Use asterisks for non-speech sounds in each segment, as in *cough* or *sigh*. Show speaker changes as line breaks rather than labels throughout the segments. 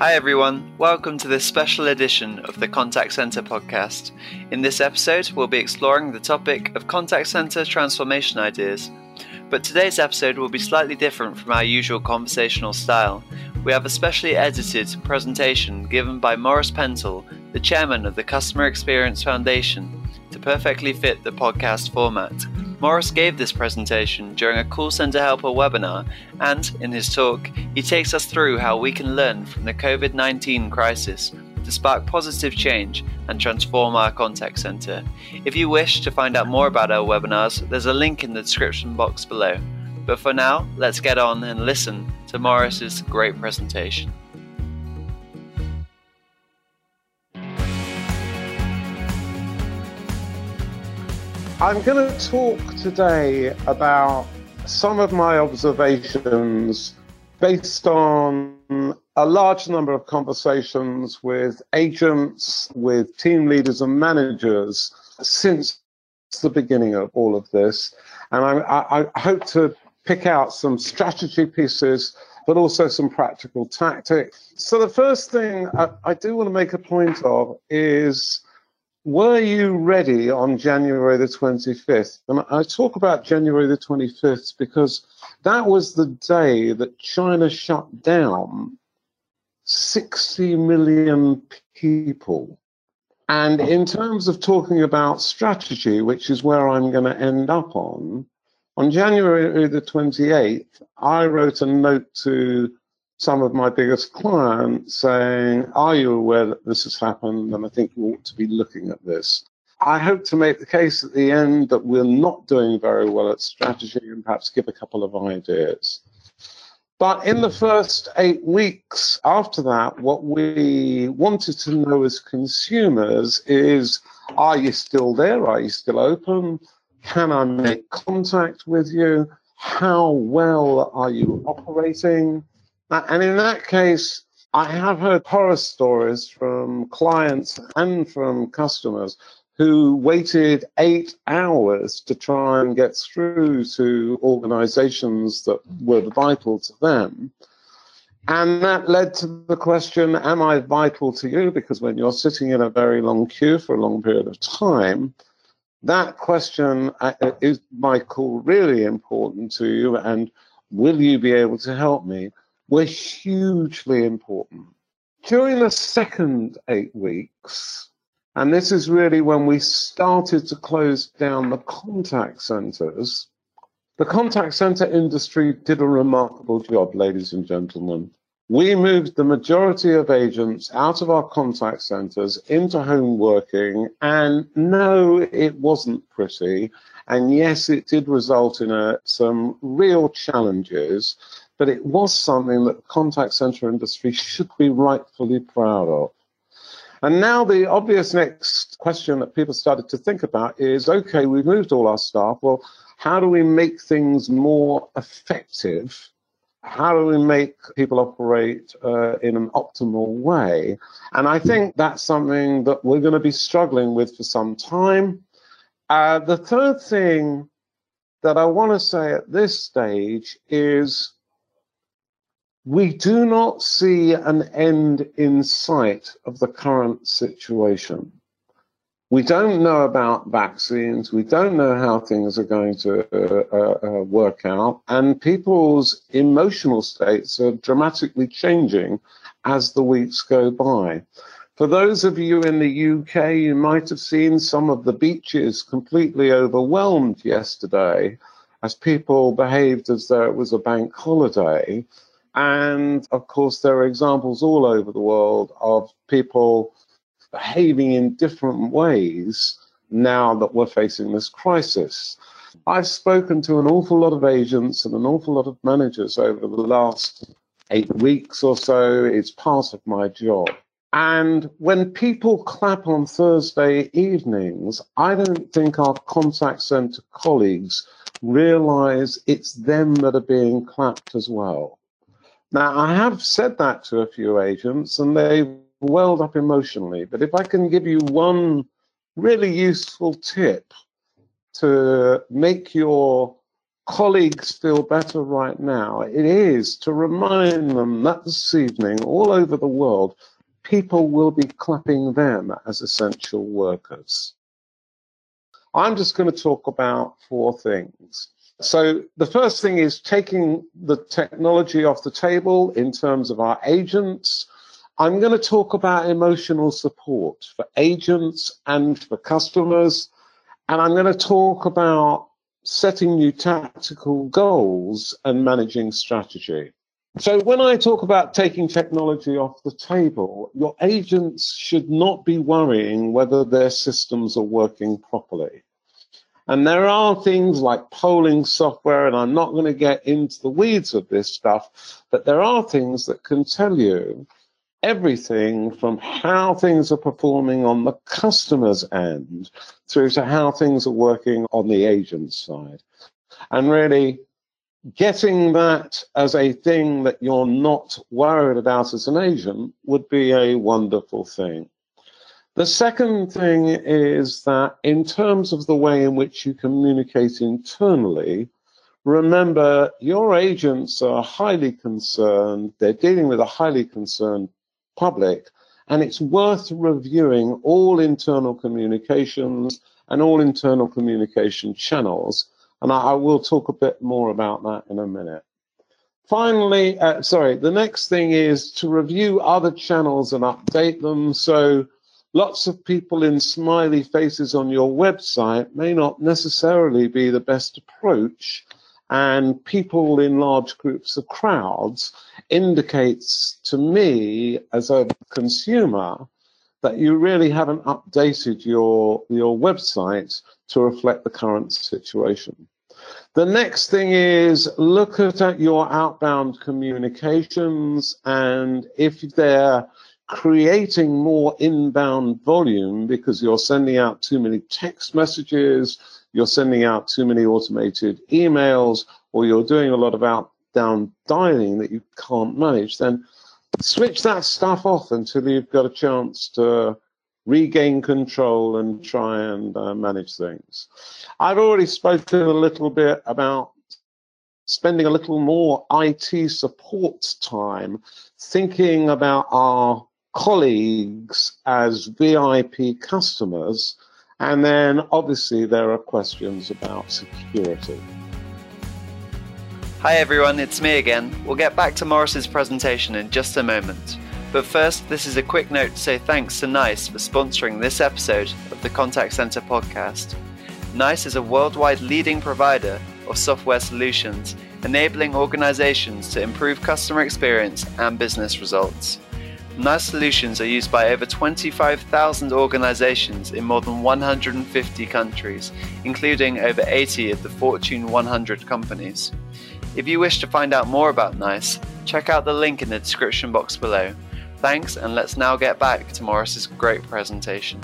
Hi, everyone. Welcome to this special edition of the Contact Center podcast. In this episode, we'll be exploring the topic of contact center transformation ideas. But today's episode will be slightly different from our usual conversational style. We have a specially edited presentation given by Morris Pentel, the chairman of the Customer Experience Foundation, to perfectly fit the podcast format. Morris gave this presentation during a call center helper webinar, and in his talk, he takes us through how we can learn from the COVID 19 crisis to spark positive change and transform our contact center. If you wish to find out more about our webinars, there's a link in the description box below. But for now, let's get on and listen to Morris's great presentation.
I'm going to talk today about some of my observations based on a large number of conversations with agents, with team leaders and managers since the beginning of all of this. And I, I hope to pick out some strategy pieces, but also some practical tactics. So, the first thing I, I do want to make a point of is were you ready on January the 25th? And I talk about January the 25th because that was the day that China shut down 60 million people. And in terms of talking about strategy, which is where I'm going to end up on, on January the 28th, I wrote a note to some of my biggest clients saying, Are you aware that this has happened? And I think you ought to be looking at this. I hope to make the case at the end that we're not doing very well at strategy and perhaps give a couple of ideas. But in the first eight weeks after that, what we wanted to know as consumers is Are you still there? Are you still open? Can I make contact with you? How well are you operating? And in that case, I have heard horror stories from clients and from customers who waited eight hours to try and get through to organizations that were vital to them. And that led to the question Am I vital to you? Because when you're sitting in a very long queue for a long period of time, that question uh, is my call really important to you? And will you be able to help me? Were hugely important. During the second eight weeks, and this is really when we started to close down the contact centers, the contact center industry did a remarkable job, ladies and gentlemen. We moved the majority of agents out of our contact centers into home working, and no, it wasn't pretty. And yes, it did result in uh, some real challenges but it was something that the contact center industry *laughs* should be rightfully proud of. And now the obvious next question that people started to think about is okay, we've moved all our staff. Well, how do we make things more effective? How do we make people operate uh, in an optimal way? And I think that's something that we're going to be struggling with for some time. Uh, the third thing that I want to say at this stage is we do not see an end in sight of the current situation. We don't know about vaccines. We don't know how things are going to uh, uh, uh, work out. And people's emotional states are dramatically changing as the weeks go by. For those of you in the UK, you might have seen some of the beaches completely overwhelmed yesterday as people behaved as though it was a bank holiday. And of course, there are examples all over the world of people behaving in different ways now that we're facing this crisis. I've spoken to an awful lot of agents and an awful lot of managers over the last eight weeks or so. It's part of my job. And when people clap on Thursday evenings, I don't think our contact center colleagues realize it's them that are being clapped as well. Now, I have said that to a few agents and they've welled up emotionally. But if I can give you one really useful tip to make your colleagues feel better right now, it is to remind them that this evening, all over the world, people will be clapping them as essential workers. I'm just going to talk about four things. So, the first thing is taking the technology off the table in terms of our agents. I'm going to talk about emotional support for agents and for customers. And I'm going to talk about setting new tactical goals and managing strategy. So, when I talk about taking technology off the table, your agents should not be worrying whether their systems are working properly. And there are things like polling software, and I'm not going to get into the weeds of this stuff, but there are things that can tell you everything from how things are performing on the customer's end through to how things are working on the agent's side. And really getting that as a thing that you're not worried about as an agent would be a wonderful thing. The second thing is that in terms of the way in which you communicate internally, remember your agents are highly concerned, they're dealing with a highly concerned public, and it's worth reviewing all internal communications and all internal communication channels. And I, I will talk a bit more about that in a minute. Finally, uh, sorry, the next thing is to review other channels and update them. So lots of people in smiley faces on your website may not necessarily be the best approach and people in large groups of crowds indicates to me as a consumer that you really haven't updated your your website to reflect the current situation. The next thing is look at your outbound communications and if they're creating more inbound volume because you're sending out too many text messages, you're sending out too many automated emails, or you're doing a lot of outbound dialing that you can't manage, then switch that stuff off until you've got a chance to regain control and try and uh, manage things. I've already spoken a little bit about spending a little more IT support time thinking about our colleagues as VIP customers and then obviously there are questions about security.
Hi everyone, it's me again. We'll get back to Morris's presentation in just a moment. But first, this is a quick note to say thanks to NICE for sponsoring this episode of the Contact Center podcast. NICE is a worldwide leading provider of software solutions, enabling organizations to improve customer experience and business results. NICE solutions are used by over 25,000 organizations in more than 150 countries, including over 80 of the Fortune 100 companies. If you wish to find out more about NICE, check out the link in the description box below. Thanks, and let's now get back to Morris's great presentation.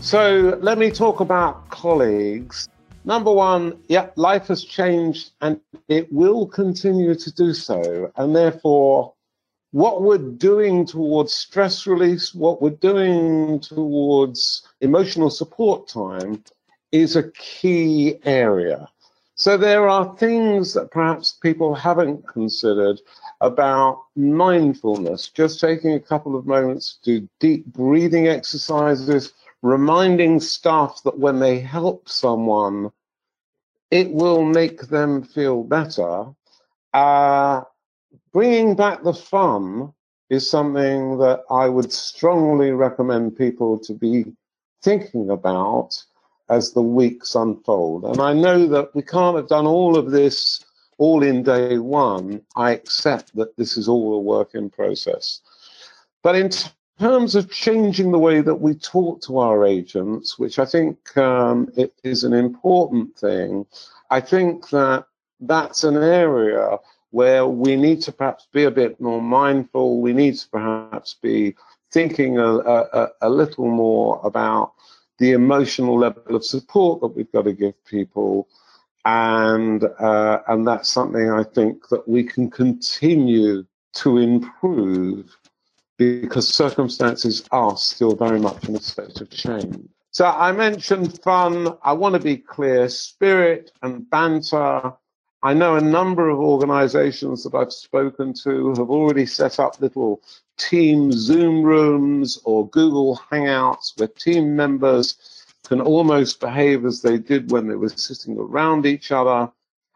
So, let me talk about colleagues. Number one, yeah, life has changed and it will continue to do so. And therefore, what we're doing towards stress release, what we're doing towards emotional support time is a key area. So there are things that perhaps people haven't considered about mindfulness, just taking a couple of moments to do deep breathing exercises, reminding staff that when they help someone, it will make them feel better. Uh, bringing back the fun is something that I would strongly recommend people to be thinking about as the weeks unfold. And I know that we can't have done all of this all in day one. I accept that this is all a work in process. But in terms of changing the way that we talk to our agents, which I think um, is an important thing, I think that that's an area where we need to perhaps be a bit more mindful. We need to perhaps be thinking a, a, a little more about the emotional level of support that we've got to give people. And, uh, and that's something I think that we can continue to improve because circumstances are still very much in a state of change. So I mentioned fun. I want to be clear spirit and banter. I know a number of organizations that I've spoken to have already set up little team Zoom rooms or Google Hangouts where team members can almost behave as they did when they were sitting around each other.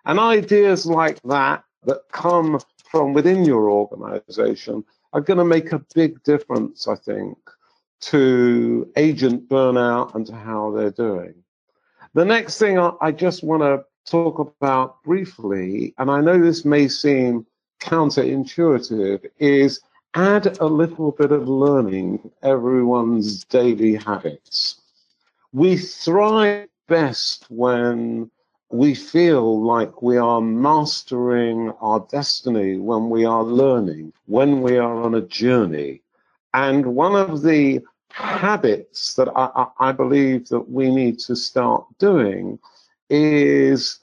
And ideas like that that come from within your organization are going to make a big difference, I think, to agent burnout and to how they're doing. The next thing I just want to talk about briefly, and I know this may seem counterintuitive, is add a little bit of learning everyone's daily habits. We thrive best when we feel like we are mastering our destiny when we are learning, when we are on a journey. And one of the habits that I, I, believe that we need to start doing is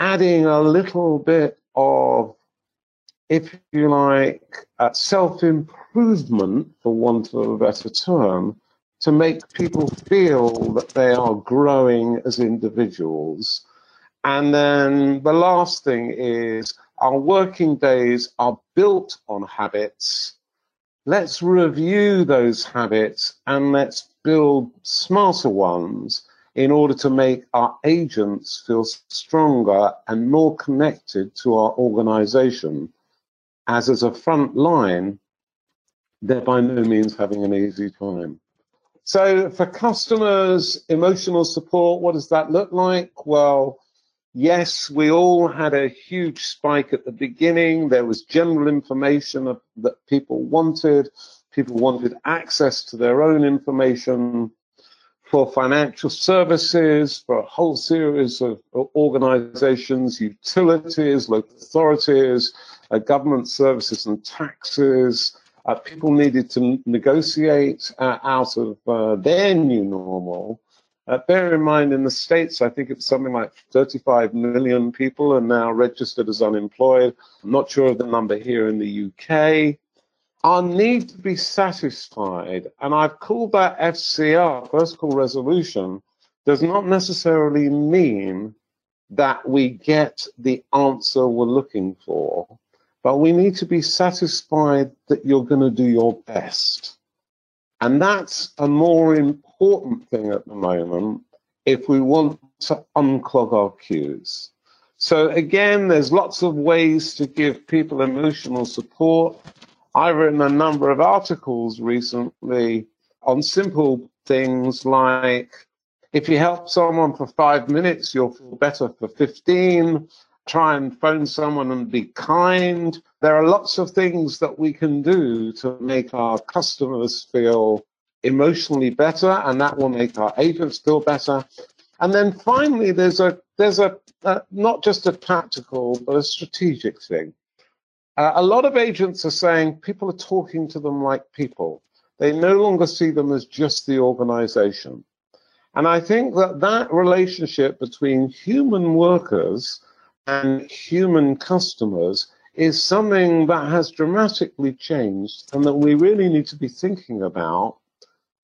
adding a little bit of, if you like, uh, self improvement, for want of a better term, to make people feel that they are growing as individuals and then the last thing is our working days are built on habits. Let's review those habits and let's build smarter ones in order to make our agents feel stronger and more connected to our organization. As as a front line, they're by no means having an easy time. So, for customers, emotional support, what does that look like? Well, Yes, we all had a huge spike at the beginning. There was general information that people wanted. People wanted access to their own information for financial services, for a whole series of organizations, utilities, local authorities, uh, government services and taxes. Uh, people needed to negotiate uh, out of uh, their new normal uh, bear in mind, in the States, I think it's something like 35 million people are now registered as unemployed. I'm not sure of the number here in the UK. Our need to be satisfied, and I've called that FCR, first call resolution, does not necessarily mean that we get the answer we're looking for, but we need to be satisfied that you're going to do your best. And that's a more important thing at the moment if we want to unclog our queues. So again, there's lots of ways to give people emotional support. I've written a number of articles recently on simple things like if you help someone for five minutes, you'll feel better for 15 try and phone someone and be kind. There are lots of things that we can do to make our customers feel emotionally better, and that will make our agents feel better. And then finally, there's a there's a not just a tactical but a strategic thing. Uh, a lot of agents are saying people are talking to them like people. They no longer see them as just the organization. And I think that that relationship between human workers and human customers is something that has dramatically changed and that we really need to be thinking about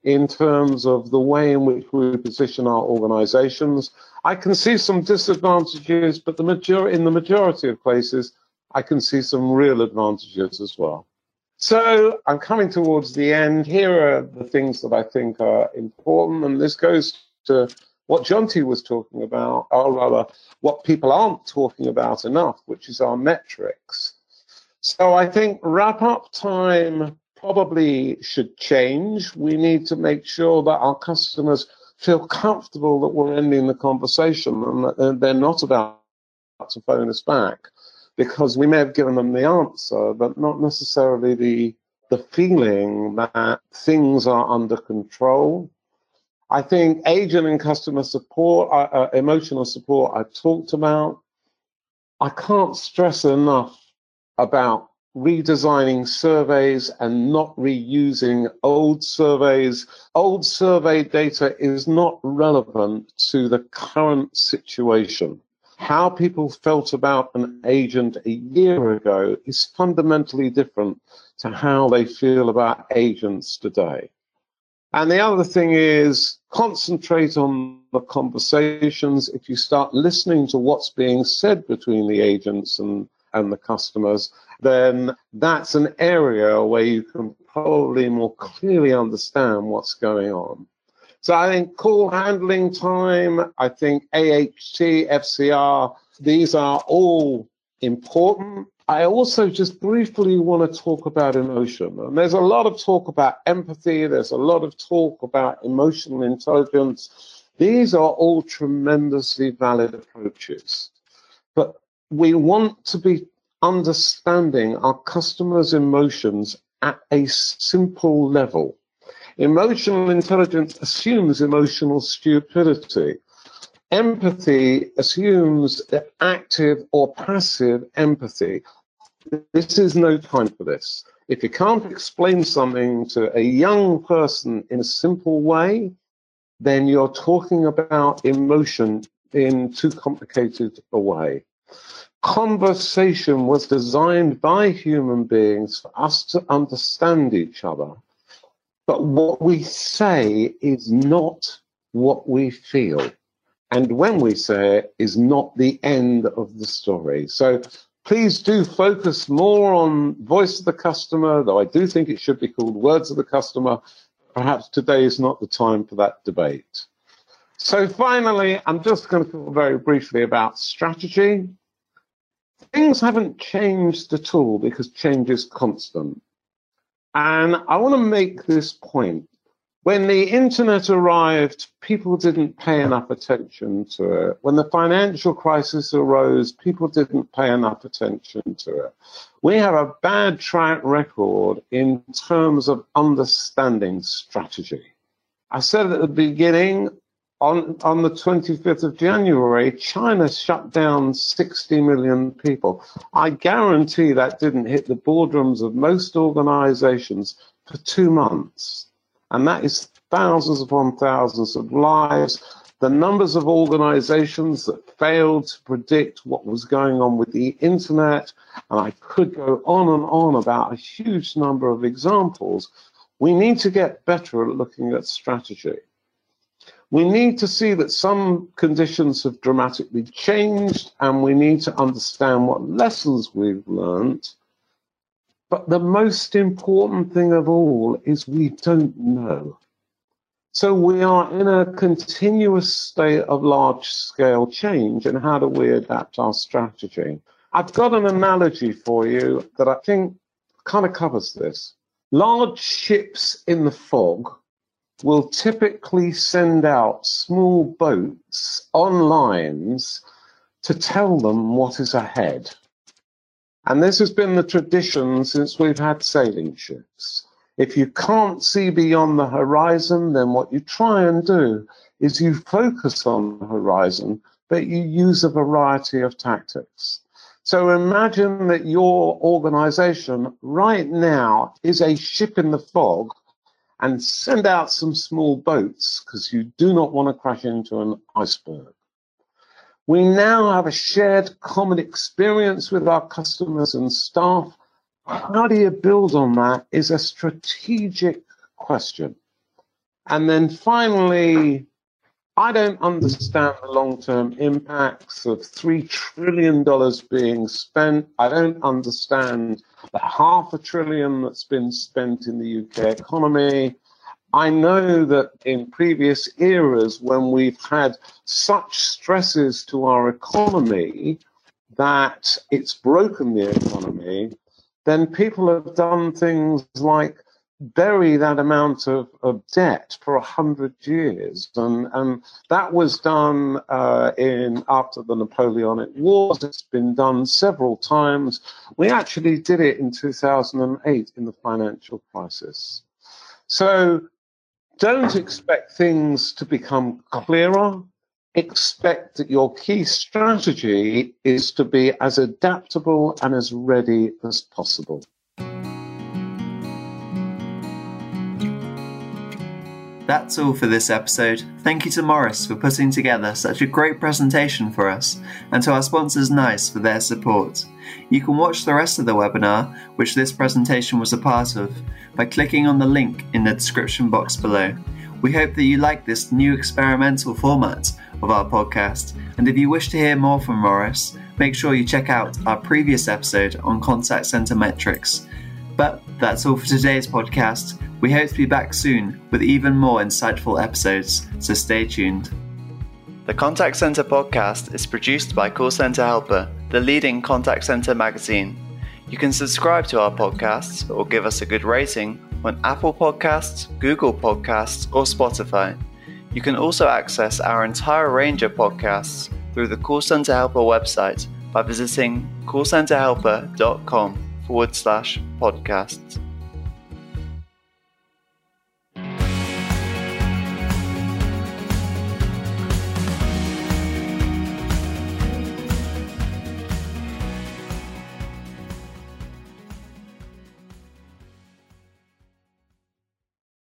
in terms of the way in which we position our organizations. I can see some disadvantages, but the major- in the majority of places, I can see some real advantages as well. So I'm coming towards the end. Here are the things that I think are important, and this goes to what Jonty was talking about, or rather, what people aren't talking about enough, which is our metrics. So I think wrap up time probably should change. We need to make sure that our customers feel comfortable that we're ending the conversation and they're not about to phone us back because we may have given them the answer, but not necessarily the the feeling that things are under control I think agent and customer support, uh, uh, emotional support, I've talked about. I can't stress enough about redesigning surveys and not reusing old surveys. Old survey data is not relevant to the current situation. How people felt about an agent a year ago is fundamentally different to how they feel about agents today. And the other thing is concentrate on the conversations. If you start listening to what's being said between the agents and, and the customers, then that's an area where you can probably more clearly understand what's going on. So I think call handling time, I think AHT, FCR, these are all important. I also just briefly want to talk about emotion. And there's a lot of talk about empathy, there's a lot of talk about emotional intelligence. These are all tremendously valid approaches. But we want to be understanding our customers' emotions at a simple level. Emotional intelligence assumes emotional stupidity. Empathy assumes active or passive empathy. This is no time for this. If you can't explain something to a young person in a simple way, then you're talking about emotion in too complicated a way. Conversation was designed by human beings for us to understand each other but what we say is not what we feel. And when we say it is not the end of the story. So please do focus more on voice of the customer, though I do think it should be called words of the customer. Perhaps today is not the time for that debate. So finally, I'm just going to talk very briefly about strategy. Things haven't changed at all because change is constant. And I want to make this point. When the internet arrived, people didn't pay enough attention to it. When the financial crisis arose, people didn't pay enough attention to it. We have a bad track record in terms of understanding strategy. I said at the beginning, on, on the 25th of January, China shut down 60 million people. I guarantee that didn't hit the boardrooms of most organizations for two months. And that is thousands upon thousands of lives. The numbers of organizations that failed to predict what was going on with the internet, and I could go on and on about a huge number of examples. We need to get better at looking at strategy. We need to see that some conditions have dramatically changed and we need to understand what lessons we've learned. But the most important thing of all is we don't know. So we are in a continuous state of large scale change and how do we adapt our strategy? I've got an analogy for you that I think kind of covers this. Large ships in the fog will typically send out small boats on lines to tell them what is ahead. And this has been the tradition since we've had sailing ships. If you can't see beyond the horizon, then what you try and do is you focus on the horizon, but you use a variety of tactics. So imagine that your organization right now is a ship in the fog and send out some small boats because you do not want to crash into an iceberg. We now have a shared common experience with our customers and staff. How do you build on that is a strategic question. And then finally, I don't understand the long term impacts of $3 trillion being spent. I don't understand the half a trillion that's been spent in the UK economy. I know that in previous eras, when we've had such stresses to our economy that it's broken the economy, then people have done things like bury that amount of, of debt for a hundred years, and and that was done uh, in after the Napoleonic Wars. It's been done several times. We actually did it in 2008 in the financial crisis. So don't expect things to become clearer. Expect that your key strategy is to be as adaptable and as ready as possible.
That's all for this episode. Thank you to Morris for putting together such a great presentation for us, and to our sponsors NICE for their support. You can watch the rest of the webinar, which this presentation was a part of, by clicking on the link in the description box below. We hope that you like this new experimental format of our podcast, and if you wish to hear more from Morris, make sure you check out our previous episode on contact center metrics. But that's all for today's podcast. We hope to be back soon with even more insightful episodes, so stay tuned. The Contact Center podcast is produced by Call Center Helper, the leading contact center magazine. You can subscribe to our podcasts or give us a good rating on Apple Podcasts, Google Podcasts, or Spotify. You can also access our entire range of podcasts through the Call Center Helper website by visiting callcenterhelper.com forward slash podcasts.